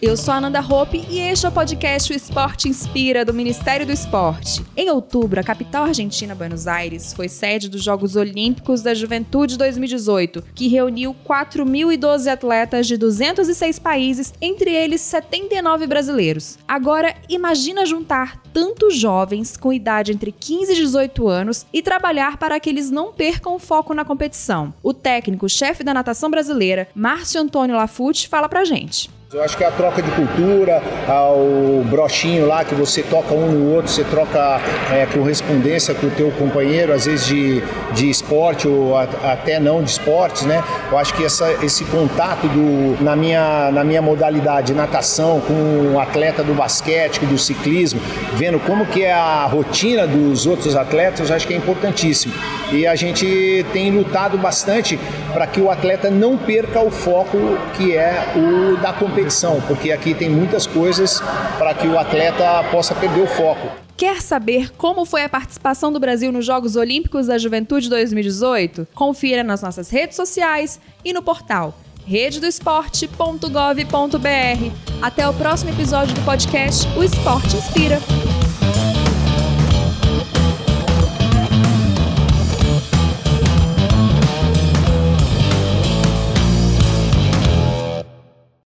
Eu sou a Ananda Hope e este é o podcast O Esporte Inspira do Ministério do Esporte. Em outubro, a capital argentina, Buenos Aires, foi sede dos Jogos Olímpicos da Juventude 2018, que reuniu 4.012 atletas de 206 países, entre eles 79 brasileiros. Agora, imagina juntar tantos jovens com idade entre 15 e 18 anos e trabalhar para que eles não percam o foco na competição. O técnico, chefe da natação brasileira, Márcio Antônio Lafute, fala pra gente. Eu acho que é a troca de cultura, o brochinho lá que você toca um no outro, você troca é, correspondência com o teu companheiro, às vezes de, de esporte ou a, até não de esportes, né? Eu acho que essa, esse contato do, na, minha, na minha modalidade natação com o atleta do basquete, do ciclismo, vendo como que é a rotina dos outros atletas, eu acho que é importantíssimo. E a gente tem lutado bastante para que o atleta não perca o foco que é o da competição porque aqui tem muitas coisas para que o atleta possa perder o foco. Quer saber como foi a participação do Brasil nos Jogos Olímpicos da Juventude 2018? Confira nas nossas redes sociais e no portal rededoesporte.gov.br. Até o próximo episódio do podcast O Esporte Inspira.